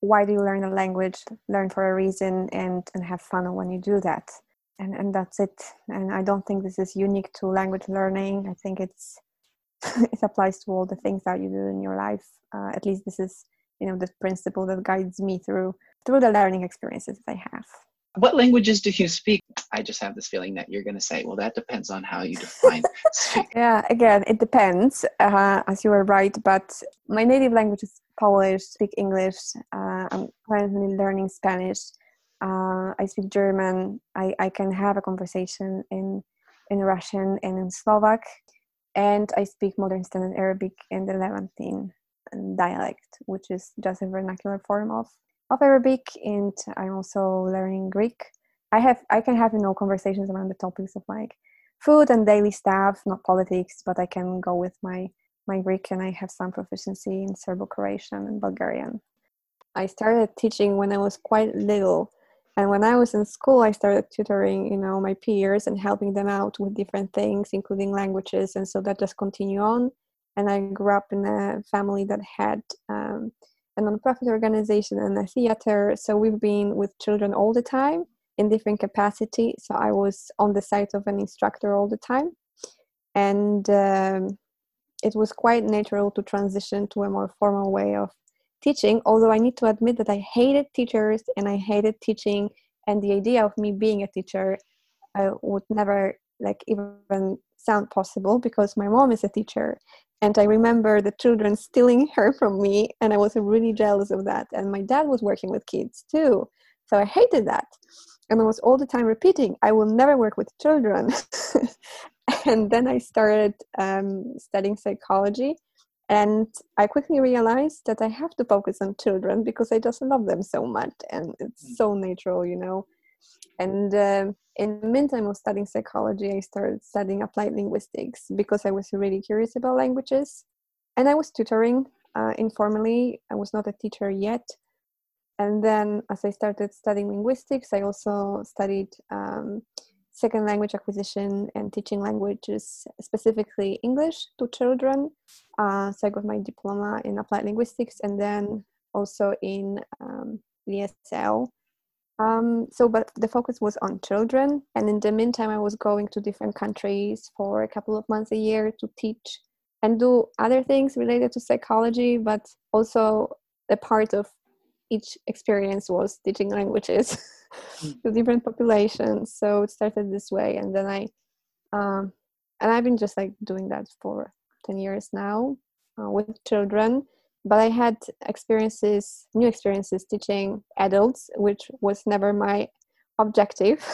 why do you learn a language? Learn for a reason and and have fun when you do that. And and that's it. And i don't think this is unique to language learning. I think it's it applies to all the things that you do in your life. Uh, at least this is you know the principle that guides me through through the learning experiences that i have. What languages do you speak? I just have this feeling that you're going to say well that depends on how you define speak. Yeah again it depends uh, as you are right but my native language is polish speak english uh, i'm currently learning spanish. Uh, i speak german. I, I can have a conversation in in russian and in slovak. And i speak modern standard arabic and the levantine dialect which is just a vernacular form of of Arabic, and I'm also learning Greek. I have I can have you know conversations around the topics of like food and daily stuff, not politics, but I can go with my my Greek and I have some proficiency in Serbo-Croatian and Bulgarian. I started teaching when I was quite little. And when I was in school, I started tutoring, you know, my peers and helping them out with different things, including languages. And so that just continued on. And I grew up in a family that had um, a nonprofit organization and a theater. So we've been with children all the time in different capacity. So I was on the side of an instructor all the time, and um, it was quite natural to transition to a more formal way of teaching. Although I need to admit that I hated teachers and I hated teaching, and the idea of me being a teacher I would never like even sound possible because my mom is a teacher and i remember the children stealing her from me and i was really jealous of that and my dad was working with kids too so i hated that and i was all the time repeating i will never work with children and then i started um, studying psychology and i quickly realized that i have to focus on children because i just love them so much and it's mm. so natural you know and uh, in the meantime of studying psychology, I started studying applied linguistics because I was really curious about languages. And I was tutoring uh, informally. I was not a teacher yet. And then, as I started studying linguistics, I also studied um, second language acquisition and teaching languages, specifically English to children. Uh, so I got my diploma in applied linguistics and then also in um, ESL um, so, but the focus was on children. And in the meantime, I was going to different countries for a couple of months a year to teach and do other things related to psychology, but also a part of each experience was teaching languages. to different populations. So it started this way. And then I, um, and I've been just like doing that for 10 years now uh, with children but I had experiences, new experiences teaching adults, which was never my objective,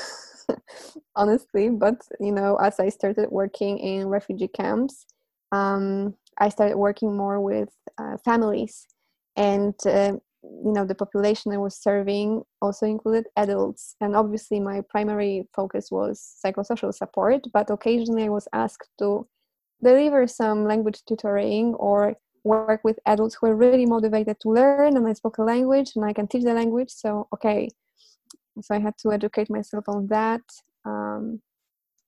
honestly. But you know, as I started working in refugee camps, um, I started working more with uh, families, and uh, you know, the population I was serving also included adults. And obviously, my primary focus was psychosocial support, but occasionally I was asked to deliver some language tutoring or work with adults who are really motivated to learn and I spoke a language and I can teach the language. So, okay. So I had to educate myself on that. Um,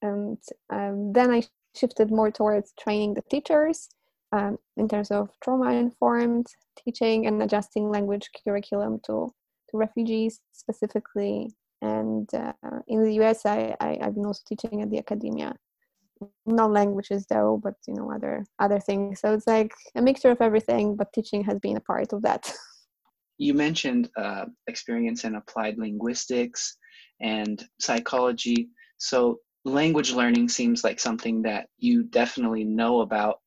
and um, then I shifted more towards training the teachers um, in terms of trauma informed teaching and adjusting language curriculum to, to refugees specifically. And uh, in the US, I, I, I've been also teaching at the academia. Not languages though but you know other other things. So it's like a mixture of everything but teaching has been a part of that. You mentioned uh, experience in applied linguistics and psychology. So language learning seems like something that you definitely know about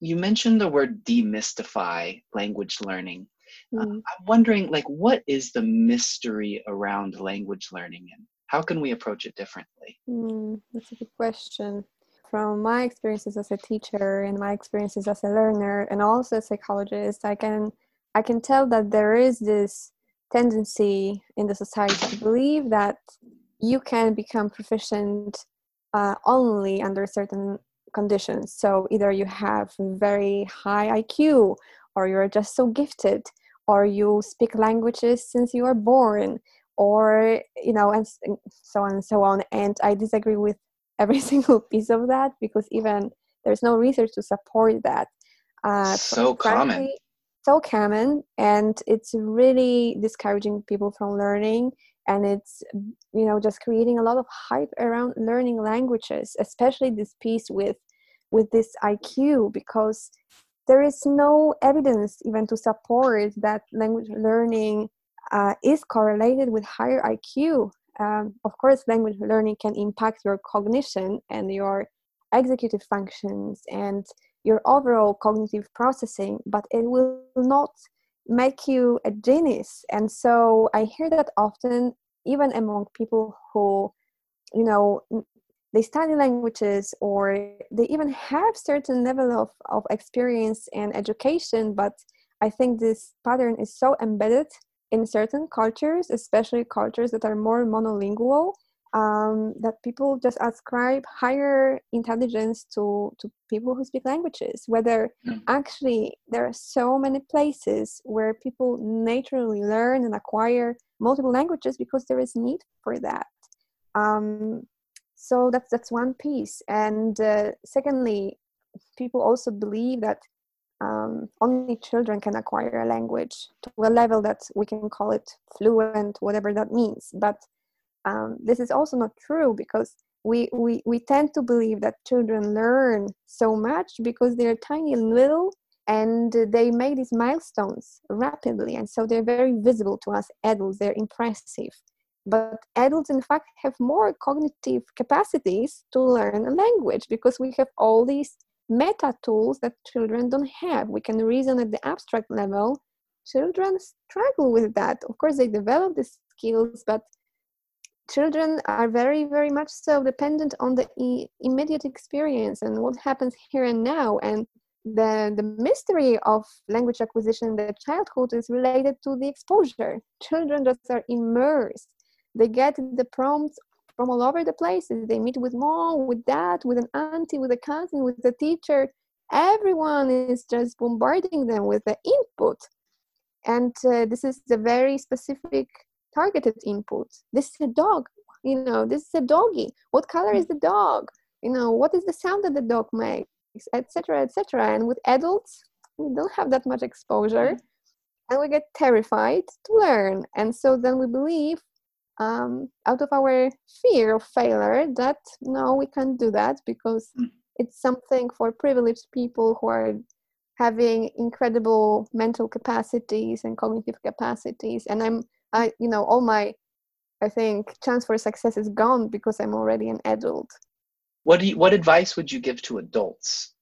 you mentioned the word demystify language learning. Mm. uh, i'm wondering like what is the mystery around language learning and how can we approach it differently? Mm, that's a good question. From my experiences as a teacher and my experiences as a learner and also a psychologist i can i can tell that there is this tendency in the society to believe that you can become proficient uh, only under certain conditions so either you have very high iq or you're just so gifted or you speak languages since you are born or you know and so on and so on and i disagree with every single piece of that because even there's no research to support that. Uh, so common. so common and it's really discouraging people from learning and it's you know just creating a lot of hype around learning languages especially this piece with with this iq because there is no evidence even to support that language learning uh, is correlated with higher iq um, of course language learning can impact your cognition and your executive functions and your overall cognitive processing but it will not make you a genius. And so i hear that often even among people who you know they study languages or they even have certain level of, of experience and education but i think this pattern is so embedded in certain cultures especially cultures that are more monolingual um, that people just ascribe higher intelligence to, to people who speak languages, whether mm. actually there are so many places where people naturally learn and acquire multiple languages because there is need for that. Um, so that's that's one piece. And uh, secondly, people also believe that um, only children can acquire a language to a level that we can call it fluent, whatever that means. But um, this is also not true because we, we, we tend to believe that children learn so much because they're tiny and little and they make these milestones rapidly. And so they're very visible to us adults. They're impressive. But adults in fact have more cognitive capacities to learn a language because we have all these meta tools that children don't have. We can reason at the abstract level. Children struggle with that. Of course they develop these skills but children are very very much so dependent on the e- immediate experience and what happens here and now. And the the mystery of language acquisition in the childhood is related to the exposure. Children just are immersed. They get the prompts from all over the places. They meet with mom with dad with an auntie with a cousin with the teacher. Everyone is just bombarding them with the input. And uh, this is a very specific targeted input this is a dog you know this is a doggy. What color is the dog? You know what is the sound that the dog makes etc etc and with adults we don't have that much exposure. And we get terrified to learn. And so then we believe um, out of our fear of failure that no we can't do that because mm. it's something for privileged people who are having incredible mental capacities and cognitive capacities. And i'm I, you know, all my, I think, chance for success is gone because I'm already an adult. What do you, what advice would you give to adults?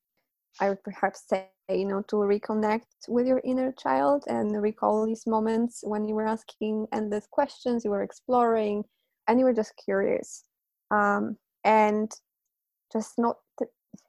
I would perhaps say, you know, to reconnect with your inner child and recall these moments when you were asking endless questions, you were exploring, and you were just curious. Um, and just not,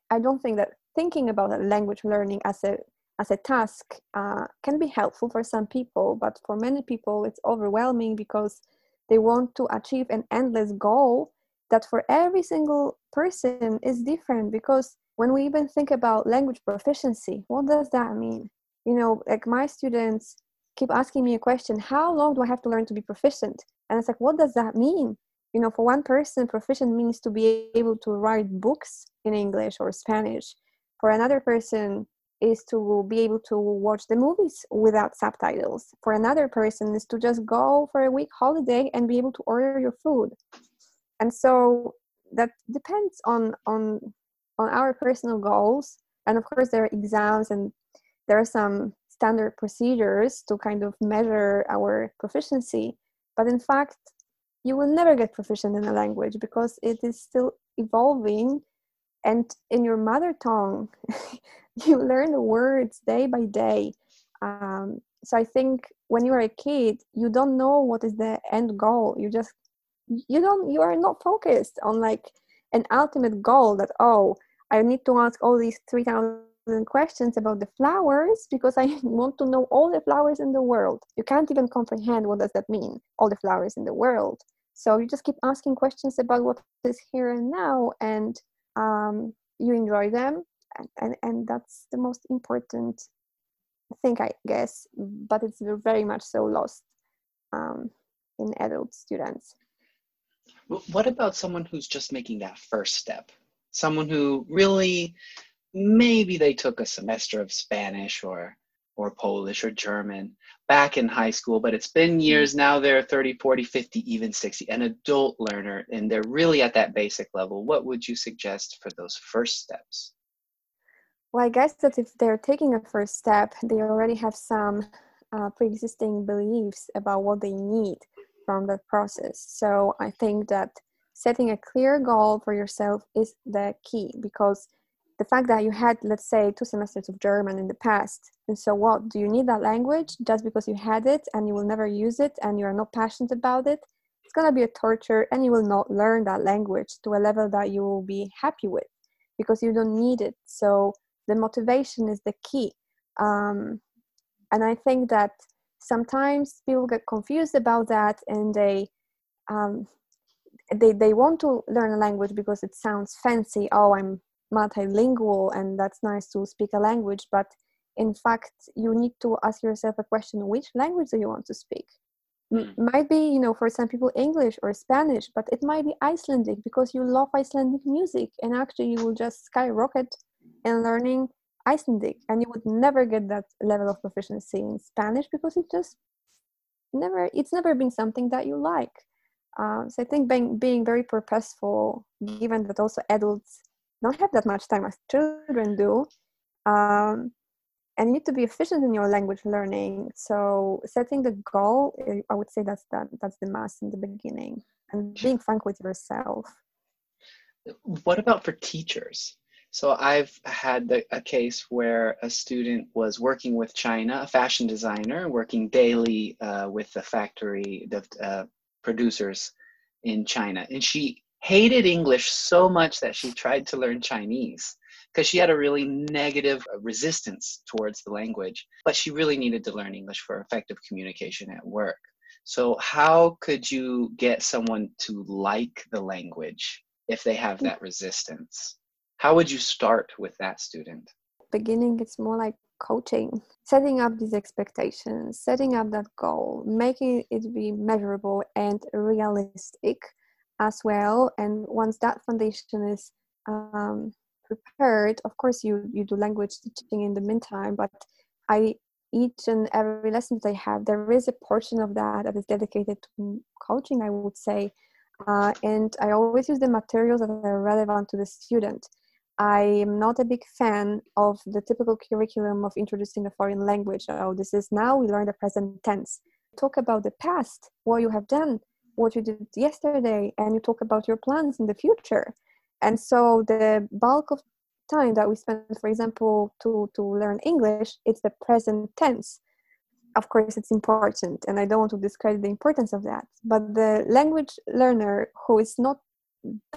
I don't think that thinking about language learning as a as a task uh, can be helpful for some people, but for many people it's overwhelming because they want to achieve an endless goal that for every single person is different. Because when we even think about language proficiency, what does that mean? You know, like my students keep asking me a question how long do I have to learn to be proficient? And it's like, what does that mean? You know, for one person, proficient means to be able to write books in English or Spanish. For another person, is to be able to watch the movies without subtitles. For another person is to just go for a week holiday and be able to order your food. And so that depends on on on our personal goals. And of course there are exams and there are some standard procedures to kind of measure our proficiency. But in fact, you will never get proficient in a language because it is still evolving and in your mother tongue you learn the words day by day. Um, so i think when you are a kid you don't know what is the end goal. You just you don't you are not focused on like an ultimate goal that oh i need to ask all these 3000 questions about the flowers because i want to know all the flowers in the world. You can't even comprehend what does that mean all the flowers in the world. So you just keep asking questions about what is here and now and um, you enjoy them and, and, and that's the most important thing i guess but it's very much so lost um, in adult students. What about someone who's just making that first step? Someone who really maybe they took a semester of spanish or or Polish or German back in high school, but it's been years now they're 30, 40, 50, even 60, an adult learner, and they're really at that basic level. What would you suggest for those first steps? Well, I guess that if they're taking a first step, they already have some uh, pre existing beliefs about what they need from the process. So I think that setting a clear goal for yourself is the key because the fact that you had let's say two semesters of german in the past and so what do you need that language just because you had it and you will never use it and you are not passionate about it? It's to be a torture and you will not learn that language to a level that you will be happy with because you don't need it. So the motivation is the key. Um, and i think that sometimes people get confused about that and they um, they, they want to learn a language because it sounds fancy. Oh i'm multilingual and that's nice to speak a language but in fact you need to ask yourself a question which language do you want to speak mm. might be you know for some people english or spanish but it might be icelandic because you love icelandic music and actually you will just skyrocket in learning icelandic and you would never get that level of proficiency in spanish because it just never it's never been something that you like uh, so i think being being very purposeful given that also adults don't have that much time as children do um, and you need to be efficient in your language learning. So setting the goal eh, i would say that's that that's the must in the beginning and being frank with yourself. What about for teachers? So i've had the, a case where a student was working with china a fashion designer working daily uh, with the factory the uh, producers in china. And she hated English so much that she tried to learn Chinese because she had a really negative uh, resistance towards the language, but she really needed to learn English for effective communication at work. So, how could you get someone to like the language if they have that resistance? How would you start with that student? Beginning, it's more like coaching, setting up these expectations, setting up that goal, making it be measurable and realistic as well. And once that foundation is um, prepared, of course, you you do language teaching in the meantime. But I each and every lesson that I have, there is a portion of that that is dedicated to coaching. I would say. Uh, and I always use the materials that are relevant to the student. I am not a big fan of the typical curriculum of introducing a foreign language. Oh, this is now we learn the present tense. Talk about the past, what you have done, what you did yesterday and you talk about your plans in the future and so the bulk of time that we spend for example to to learn english it's the present tense. Of course it's important and i don't want to discredit the importance of that but the language learner who is not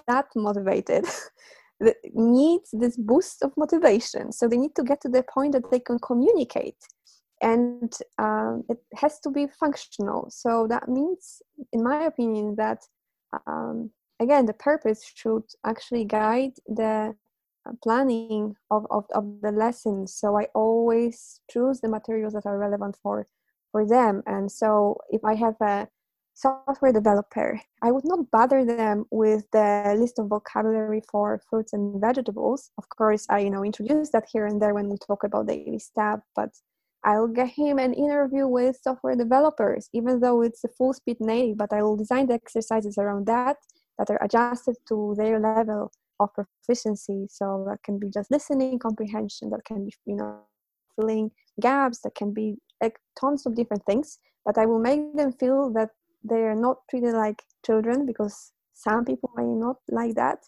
that motivated needs this boost of motivation. So they need to get to the point that they can communicate and um, it has to be functional. So that means in my opinion that um, again the purpose should actually guide the planning of, of, of the lessons. So i always choose the materials that are relevant for for them. And so if i have a software developer i would not bother them with the list of vocabulary for fruits and vegetables. Of course i you know introduce that here and there when we talk about daily stuff but I'll get him an interview with software developers, even though it's a full speed native, but I will design the exercises around that that are adjusted to their level of proficiency. So that can be just listening comprehension, that can be, you know, filling gaps, that can be like tons of different things. But I will make them feel that they are not treated like children because some people may not like that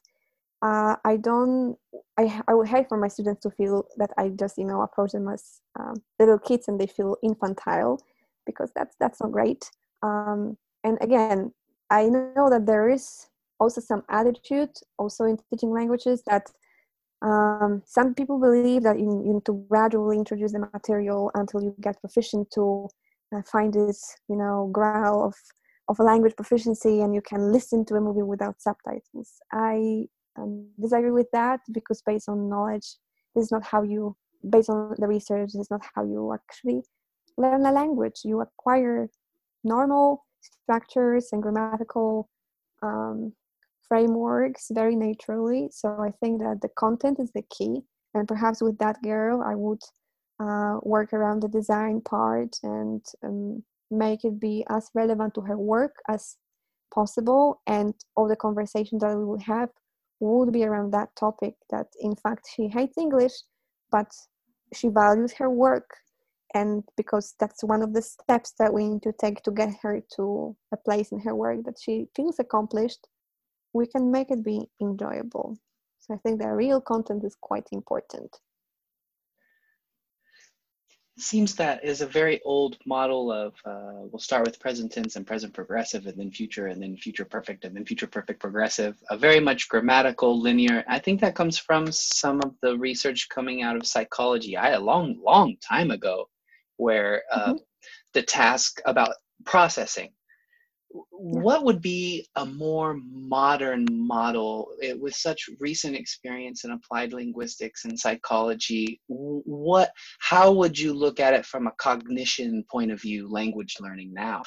uh, I don't. I I would hate for my students to feel that I just you know approach them as um, little kids and they feel infantile, because that's that's not great. Um, and again, I know that there is also some attitude also in teaching languages that um, some people believe that you, you, need to gradually introduce the material until you get proficient to uh, find this you know growl of of a language proficiency and you can listen to a movie without subtitles. I um, disagree with that because based on knowledge this is not how you based on the research this is not how you actually learn a language you acquire normal structures and grammatical um, frameworks very naturally. So i think that the content is the key. And perhaps with that girl i would uh, work around the design part and um, make it be as relevant to her work as possible. And all the conversation that we will have would be around that topic that in fact she hates english but she values her work. And because that's one of the steps that we need to take to get her to a place in her work that she feels accomplished we can make it be enjoyable. So i think the real content is quite important. Seems that is a very old model of uh, we'll start with present tense and present progressive and then future and then future perfect and then future perfect progressive. A very much grammatical linear. I think that comes from some of the research coming out of psychology i a long long time ago where uh, mm-hmm. the task about processing what would be a more modern model it, with such recent experience in applied linguistics and psychology what how would you look at it from a cognition point of view language learning now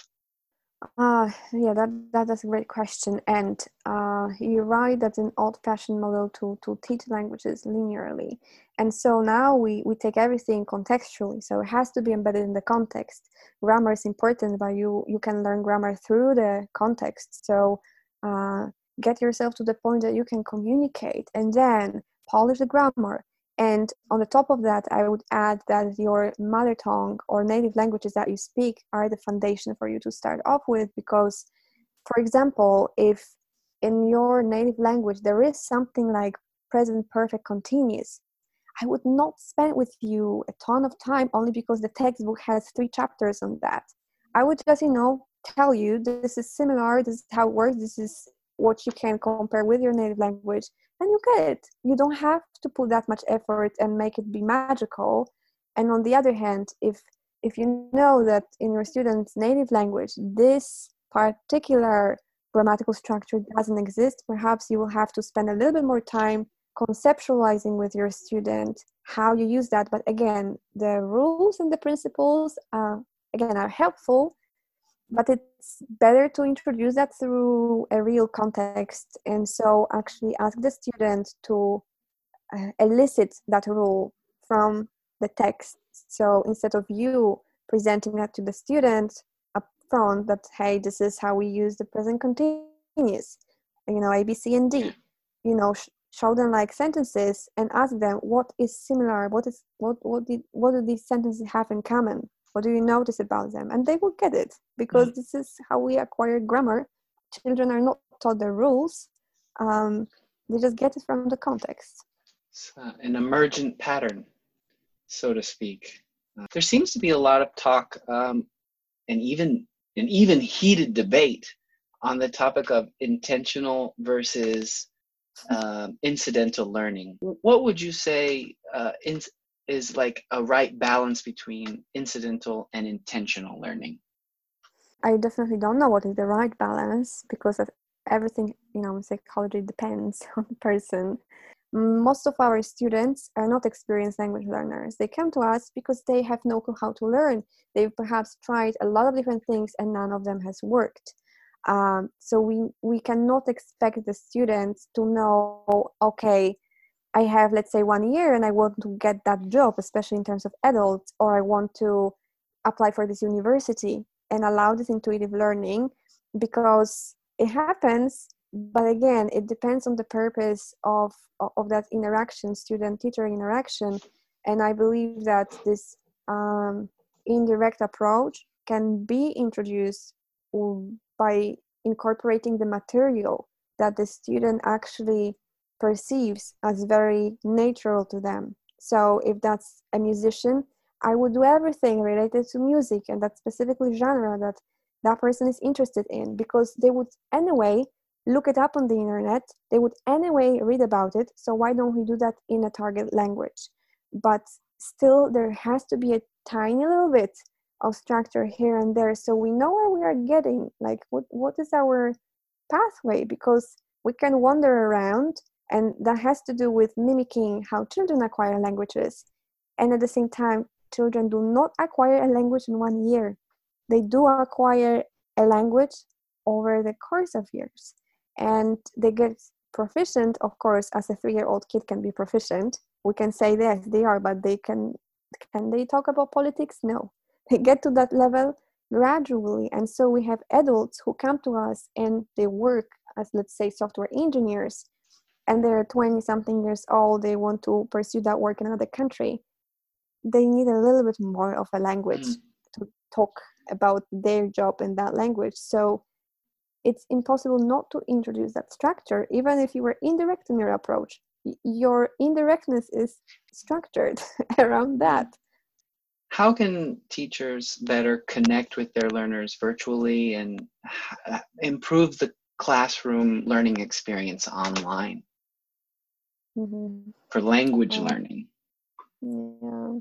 uh, yeah, that, that is a great question. And uh, you're right, that's an old fashioned model to, to teach languages linearly. And so now we, we take everything contextually. So it has to be embedded in the context. Grammar is important, but you, you can learn grammar through the context. So uh, get yourself to the point that you can communicate and then polish the grammar and on the top of that, I would add that your mother tongue or native languages that you speak are the foundation for you to start off with. Because, for example, if in your native language there is something like present perfect continuous, I would not spend with you a ton of time only because the textbook has three chapters on that. I would just, you know, tell you this is similar, this is how it works, this is what you can compare with your native language and you get it you don't have to put that much effort and make it be magical and on the other hand if if you know that in your student's native language this particular grammatical structure doesn't exist perhaps you will have to spend a little bit more time conceptualizing with your student how you use that. But again the rules and the principles uh, again are helpful but it's better to introduce that through a real context. And so actually ask the student to uh, elicit that rule from the text. So instead of you presenting that to the student up front that hey this is how we use the present continuous you know a b c and d you know sh- show them like sentences and ask them what is similar what is what what did what do these sentences have in common what do you notice about them? And they will get it because mm-hmm. this is how we acquire grammar. Children are not taught the rules, um, they just get it from the context. It's uh, an emergent pattern, so to speak. Uh, there seems to be a lot of talk um, and even an even heated debate on the topic of intentional versus uh, incidental learning. What would you say uh, in, is like a right balance between incidental and intentional learning? I definitely don't know what is the right balance because of everything, you know, psychology depends on the person. Most of our students are not experienced language learners. They come to us because they have no clue how to learn. They've perhaps tried a lot of different things and none of them has worked. Um, so we we cannot expect the students to know, okay, I have, let's say, one year and I want to get that job, especially in terms of adults, or I want to apply for this university and allow this intuitive learning because it happens. But again it depends on the purpose of of that interaction student teacher interaction. And i believe that this um, indirect approach can be introduced by incorporating the material that the student actually perceives as very natural to them. So if that's a musician, I would do everything related to music and that specifically genre that that person is interested in because they would anyway look it up on the internet, they would anyway read about it. So why don't we do that in a target language? But still, there has to be a tiny little bit of structure here and there so we know where we are getting like what what is our pathway because we can wander around and that has to do with mimicking how children acquire languages. And at the same time, children do not acquire a language in one year. They do acquire a language over the course of years. And they get proficient, of course, as a three year old kid can be proficient. We can say yes they are, but they can can they talk about politics no they get to that level gradually. And so we have adults who come to us and they work as let's say software engineers and they're 20 something years old they want to pursue that work in another country. They need a little bit more of a language mm. to talk about their job in that language. So it's impossible not to introduce that structure. Even if you were indirect in your approach your indirectness is structured around that how can teachers better connect with their learners virtually and improve the classroom learning experience online? Mm-hmm. for language learning. Yeah.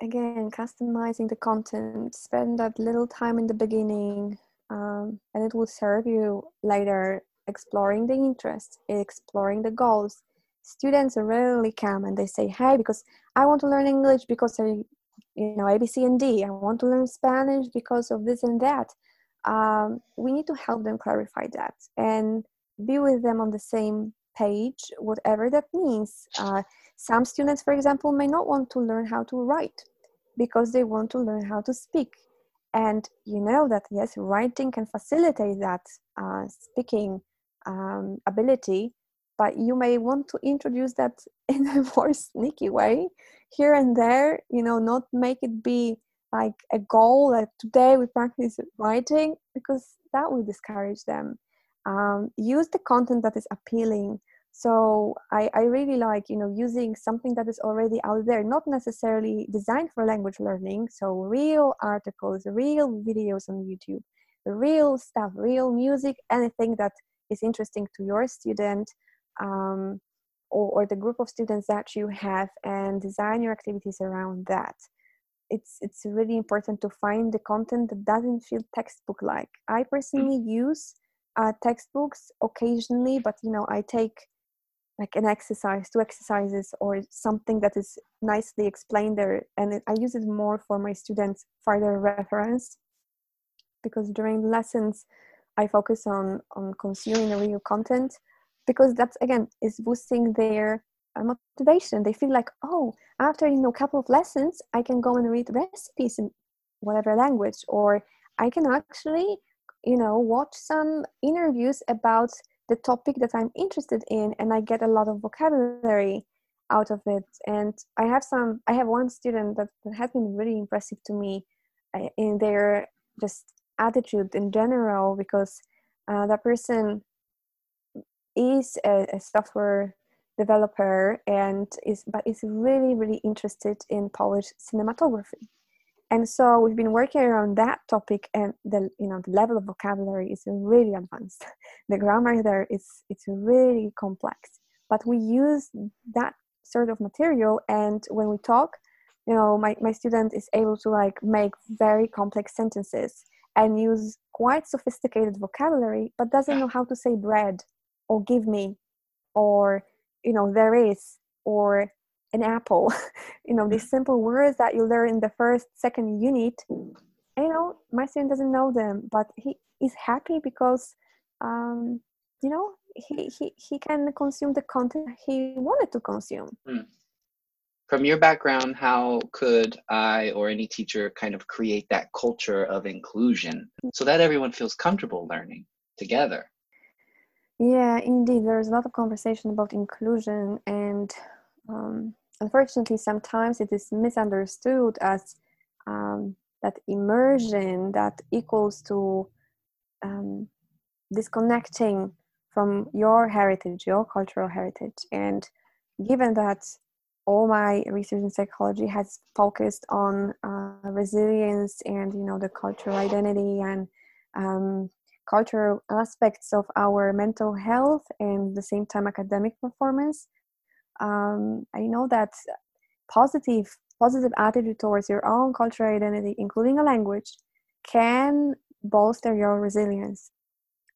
Again customizing the content. Spend that little time in the beginning um, and it will serve you later. Exploring the interests exploring the goals. Students rarely come and they say hey because i want to learn english because i you know abc and d. I want to learn spanish because of this and that. Um, we need to help them clarify that and be with them on the same page whatever that means. Uh, some students for example may not want to learn how to write because they want to learn how to speak. And you know that yes writing can facilitate that uh, speaking um, ability but you may want to introduce that in a more sneaky way here and there you know not make it be like a goal that today we practice writing because that will discourage them. Um, use the content that is appealing. So I, I really like you know using something that is already out there not necessarily designed for language learning so real articles real videos on youtube real stuff real music anything that is interesting to your student um, or, or the group of students that you have and design your activities around that. It's it's really important to find the content that doesn't feel textbook like i personally use uh, textbooks occasionally but you know i take like an exercise two exercises or something that is nicely explained there and it, i use it more for my students further reference because during lessons i focus on on consuming the real content because that's again is boosting their uh, motivation. They feel like oh after you know a couple of lessons i can go and read recipes in whatever language or i can actually you know watch some interviews about the topic that i'm interested in and i get a lot of vocabulary out of it. And i have some i have one student that, has been really impressive to me uh, in their just attitude in general because uh, that person is a, a software developer and is but is really really interested in Polish cinematography. And so we've been working around that topic and the you know the level of vocabulary is really advanced. The grammar there is it's really complex. But we use that sort of material and when we talk, you know, my, my student is able to like make very complex sentences and use quite sophisticated vocabulary, but doesn't know how to say bread or give me or you know there is or an apple. You know these simple words that you learn in the first second unit you know my student doesn't know them but he is happy because um you know he he, he can consume the content he wanted to consume. Mm. from your background how could i or any teacher kind of create that culture of inclusion so that everyone feels comfortable learning together yeah, indeed. There's a lot of conversation about inclusion, and um, unfortunately, sometimes it is misunderstood as um, that immersion that equals to um, disconnecting from your heritage, your cultural heritage. And given that all my research in psychology has focused on uh, resilience and you know the cultural identity and um, cultural aspects of our mental health and the same time academic performance um, i know that positive positive attitude towards your own cultural identity including a language can bolster your resilience.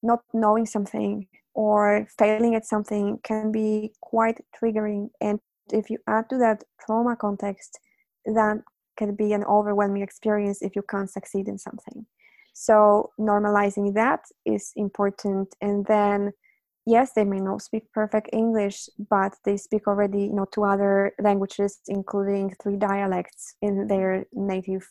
Not knowing something or failing at something can be quite triggering and if you add to that trauma context that can be an overwhelming experience if you can't succeed in something so normalizing that is important. And then yes they may not speak perfect english but they speak already you know two other languages including three dialects in their native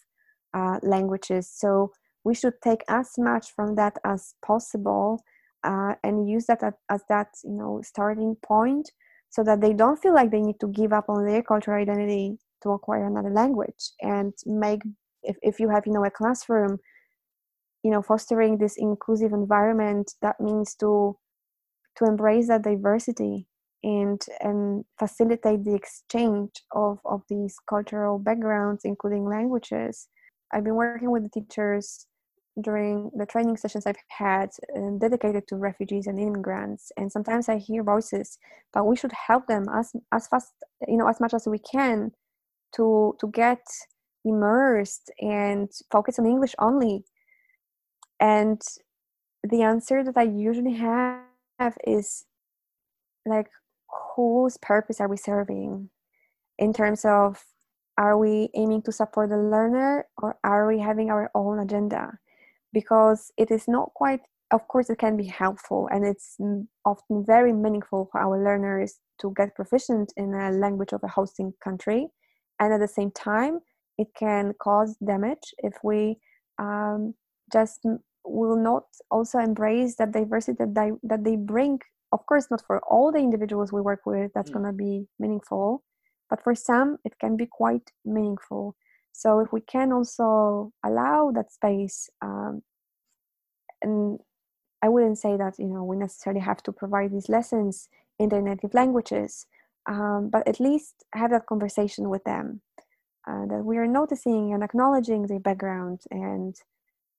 uh, languages. So we should take as much from that as possible uh, and use that as, as that you know starting point so that they don't feel like they need to give up on their cultural identity to acquire another language. And make if, if you have you know a classroom you know fostering this inclusive environment that means to to embrace that diversity and and facilitate the exchange of of these cultural backgrounds including languages i've been working with the teachers during the training sessions I've had uh, dedicated to refugees and immigrants, and sometimes I hear voices, but we should help them as as fast, you know, as much as we can, to to get immersed and focus on English only. And the answer that I usually have is like, whose purpose are we serving, in terms of are we aiming to support the learner or are we having our own agenda? Because it is not quite of course it can be helpful and it's often very meaningful for our learners to get proficient in a language of a hosting country and at the same time it can cause damage if we um, just will not also embrace that diversity that they, that they bring of course not for all the individuals we work with that's mm. going to be meaningful but for some it can be quite meaningful so if we can also allow that space, um, and I wouldn't say that you know we necessarily have to provide these lessons in their native languages, um, but at least have that conversation with them. Uh, that we are noticing and acknowledging their background, and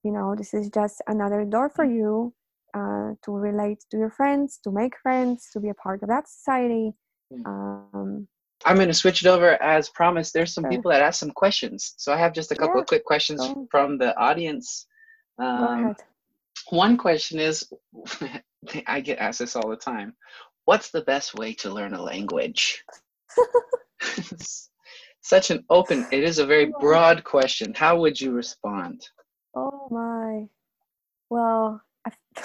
you know this is just another door for you uh, to relate to your friends, to make friends, to be a part of that society. Hmm. Um, I'm going to switch it over as promised. There's some people that ask some questions. So I have just a couple yeah. of quick questions Go. from the audience. Um. One question is I get asked this all the time What's the best way to learn a language? Such an open, it is a very broad question. How would you respond? Oh my. Well, I,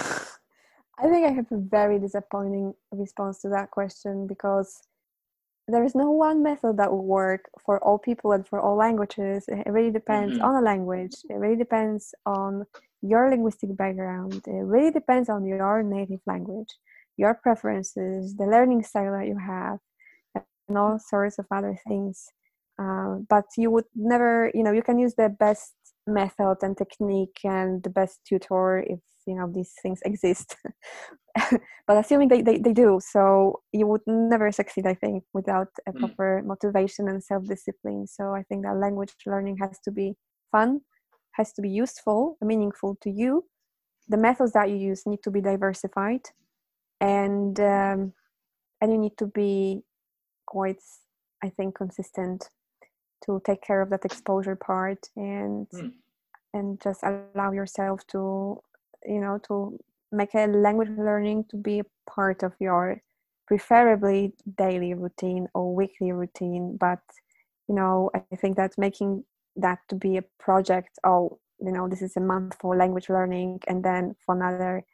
I think I have a very disappointing response to that question because there is no one method that will work for all people and for all languages. It really depends mm-hmm. on the language. It really depends on your linguistic background. It really depends on your native language, your preferences, the learning style that you have, and all sorts of other things. Uh, but you would never, you know, you can use the best method and technique and the best tutor if you know these things exist. But assuming they, they, they do so you would never succeed i think without a mm. proper motivation and self-discipline. So i think that language learning has to be fun has to be useful meaningful to you. The methods that you use need to be diversified and um, and you need to be quite i think consistent to take care of that exposure part and mm. and just allow yourself to you know to make a language learning to be a part of your preferably daily routine or weekly routine. But you know i think that making that to be a project oh you know this is a month for language learning and then for another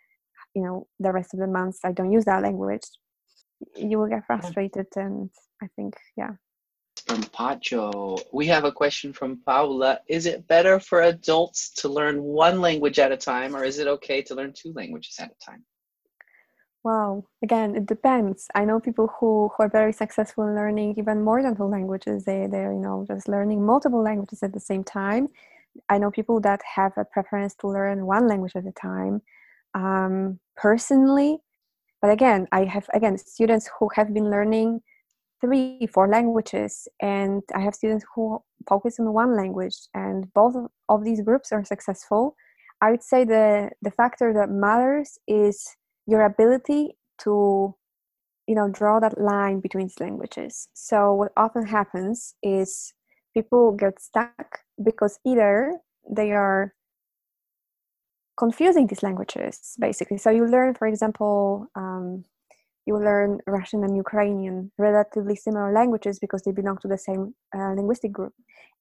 you know the rest of the months i don't use that language you will get frustrated and i think yeah from Pacho. We have a question from Paula. Is it better for adults to learn one language at a time, or is it okay to learn two languages at a time? Wow. Again, it depends. I know people who, who are very successful in learning even more than two languages. They they're you know just learning multiple languages at the same time. I know people that have a preference to learn one language at a time. Um, personally, but again, I have again students who have been learning three, four languages, and I have students who focus on one language, and both of these groups are successful. I would say the the factor that matters is your ability to, you know, draw that line between languages. So what often happens is people get stuck because either they are confusing these languages basically so you learn for example um, you learn Russian and Ukrainian, relatively similar languages because they belong to the same uh, linguistic group.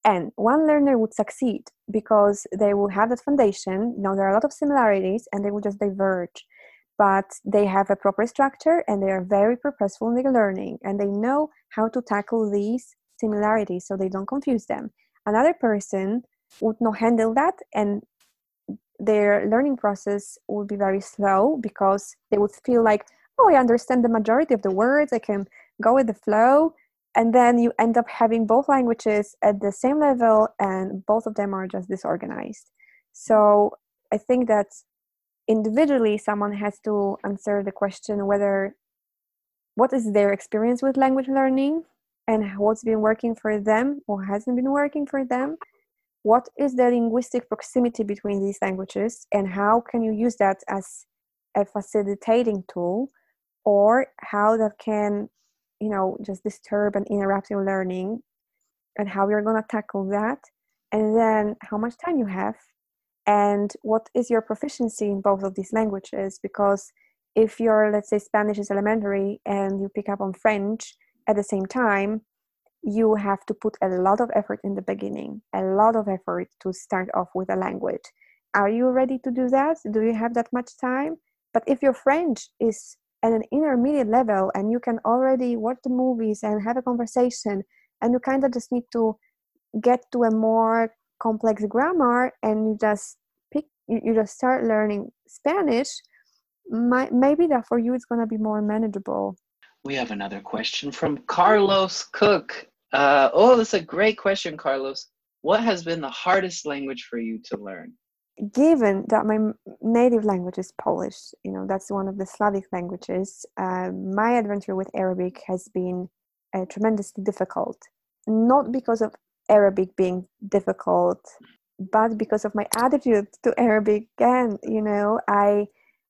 And one learner would succeed because they will have that foundation. Know, there are a lot of similarities and they will just diverge. but they have a proper structure and they are very purposeful in their learning and they know how to tackle these similarities so they don't confuse them. Another person would not handle that and their learning process would be very slow because they would feel like, oh, I understand the majority of the words, I can go with the flow. And then you end up having both languages at the same level, and both of them are just disorganized. So I think that individually someone has to answer the question whether what is their experience with language learning and what's been working for them or hasn't been working for them what is the linguistic proximity between these languages and how can you use that as a facilitating tool or how that can you know just disturb and interrupt your learning and how you're going to tackle that. And then how much time you have and what is your proficiency in both of these languages. Because if your let's say spanish is elementary and you pick up on french at the same time you have to put a lot of effort in the beginning a lot of effort to start off with a language. Are you ready to do that? Do you have that much time? But if your french is at an intermediate level and you can already watch the movies and have a conversation and you kind of just need to get to a more complex grammar and you just pick you, just start learning spanish my, maybe that for you it's going to be more manageable. We have another question from carlos cook. Uh, oh that's a great question carlos. What has been the hardest language for you to learn given that my native language is polish you know that's one of the slavic languages uh, my adventure with arabic has been uh, tremendously difficult not because of Arabic being difficult, but because of my attitude to Arabic. Again, you know, I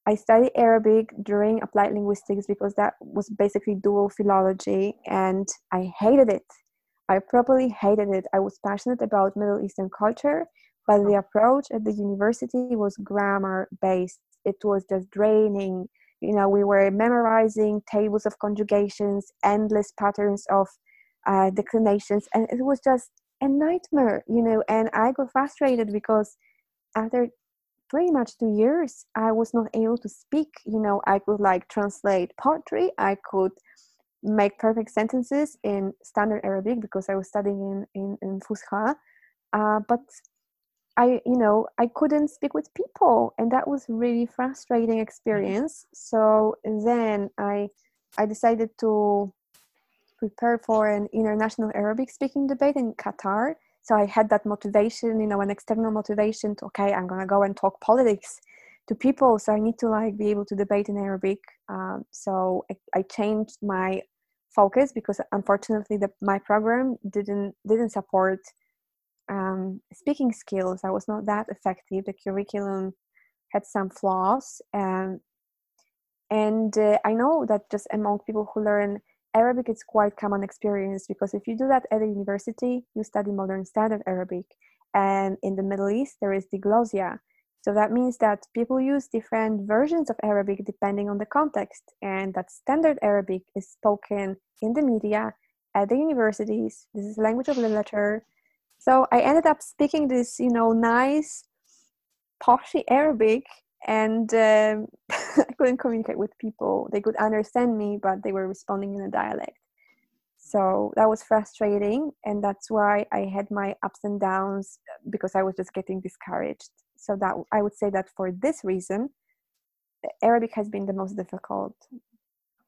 I studied Arabic during applied linguistics because that was basically dual philology, and I hated it. I properly hated it. I was passionate about Middle Eastern culture, but the approach at the university was grammar based. It was just draining. You know, we were memorizing tables of conjugations, endless patterns of uh, declinations, and it was just a nightmare, you know, and I got frustrated because after pretty much two years, I was not able to speak. You know, I could like translate poetry, I could make perfect sentences in standard Arabic because I was studying in in, in Fusha, uh, but I, you know, I couldn't speak with people, and that was really frustrating experience. So then I, I decided to prepare for an international Arabic speaking debate in Qatar. So I had that motivation, you know, an external motivation to, okay, I'm going to go and talk politics to people. So I need to like be able to debate in Arabic. Um, so I, I, changed my focus because unfortunately the, my program didn't didn't support um, speaking skills. I was not that effective. The curriculum had some flaws, and and uh, I know that just among people who learn Arabic it's quite common experience because if you do that at a university, you study modern standard Arabic. And in the Middle East, there is diglossia. So that means that people use different versions of Arabic depending on the context, and that standard Arabic is spoken in the media, at the universities. This is language of literature. So I ended up speaking this, you know, nice, poshy Arabic and um, I couldn't communicate with people. They could understand me, but they were responding in a dialect. So that was frustrating, and that's why I had my ups and downs because I was just getting discouraged. So that I would say that for this reason, Arabic has been the most difficult.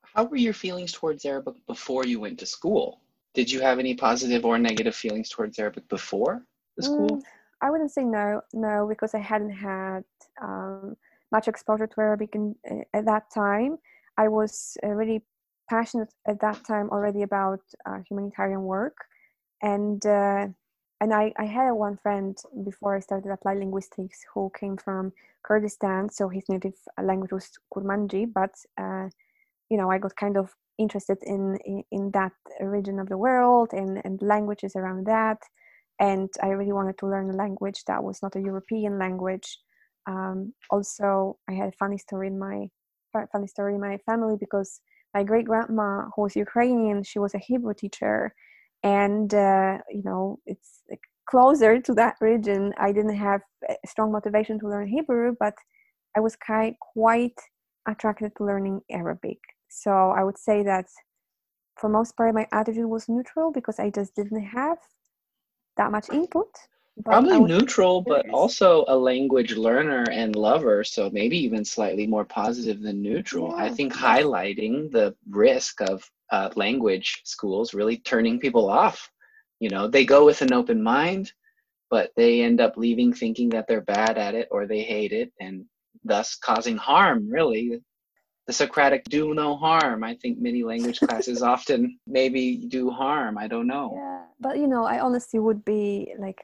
How were your feelings towards Arabic before you went to school? Did you have any positive or negative feelings towards Arabic before the school? Mm, I wouldn't say no, no, because I hadn't had um, much exposure to Arabic in, uh, at that time. I was uh, really passionate at that time already about uh, humanitarian work, and uh, and I, I had one friend before I started applied linguistics who came from Kurdistan, so his native language was Kurmanji, but uh, you know I got kind of interested in, in, in that region of the world and and languages around that and I really wanted to learn a language that was not a European language. Um, also, I had a funny story in my funny story in my family because my great grandma, who was Ukrainian, she was a Hebrew teacher, and uh, you know it's closer to that region. I didn't have a strong motivation to learn Hebrew, but I was quite quite attracted to learning Arabic. So I would say that for most part my attitude was neutral because I just didn't have that much input. Probably neutral, but also a language learner and lover, so maybe even slightly more positive than neutral. Yeah. I think highlighting the risk of uh, language schools really turning people off. You know, they go with an open mind, but they end up leaving thinking that they're bad at it or they hate it, and thus causing harm, really the Socratic do no harm. I think many language classes often maybe do harm. I don't know. Yeah, but you know, I honestly would be like,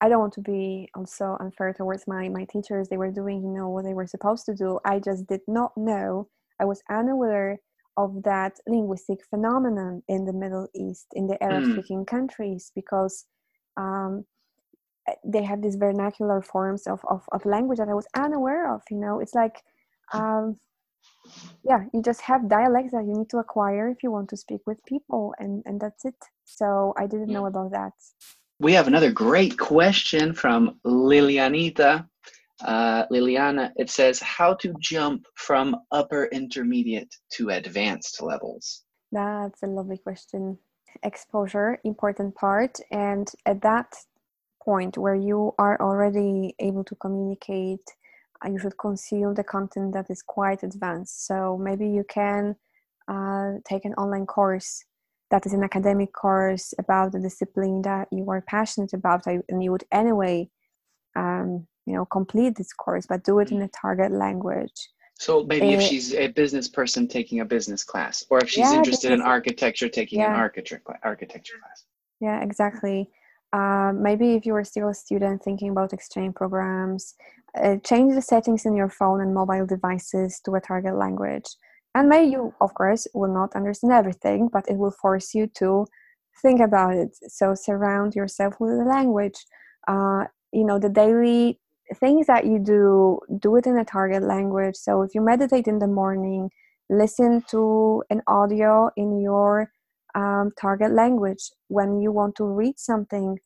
I don't want to be also unfair towards my my teachers. They were doing, you know, what they were supposed to do. I just did not know. I was unaware of that linguistic phenomenon in the Middle East, in the Arab-speaking mm. countries, because um, they have these vernacular forms of, of, of language that I was unaware of. You know, it's like um, yeah you just have dialects that you need to acquire if you want to speak with people and and that's it. So i didn't know about that. We have another great question from lilianita. Uh, lilianita says how to jump from upper intermediate to advanced levels? That's a lovely question. Exposure important part. And at that point where you are already able to communicate you should consume the content that is quite advanced. So maybe you can uh, take an online course that is an academic course about the discipline that you are passionate about, and you would anyway, um, you know, complete this course, but do it in a target language. So maybe if eh, she's a business person taking a business class, or if she's yeah, interested in architecture, taking yeah. an architecture architecture class. Yeah, exactly. Uh, maybe if you are still a student thinking about exchange programs, uh, change the settings in your phone and mobile devices to a target language. And maybe you, of course, will not understand everything, but it will force you to think about it. So surround yourself with the language. Uh, you know, the daily things that you do, do it in a target language. So if you meditate in the morning, listen to an audio in your um, target language. When you want to read something,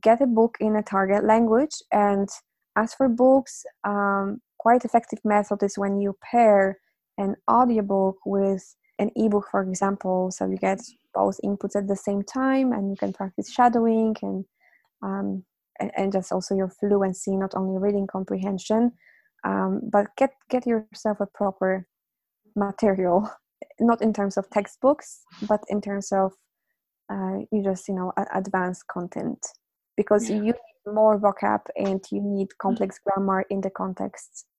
get a book in a target language and as for books, um, quite effective method is when you pair an audiobook with an ebook, for example, so you get both inputs at the same time, and you can practice shadowing and um, and just also your fluency, not only reading comprehension, um, but get get yourself a proper material, not in terms of textbooks, but in terms of uh, you just you know advanced content because yeah. you more vocab and you need complex grammar in the context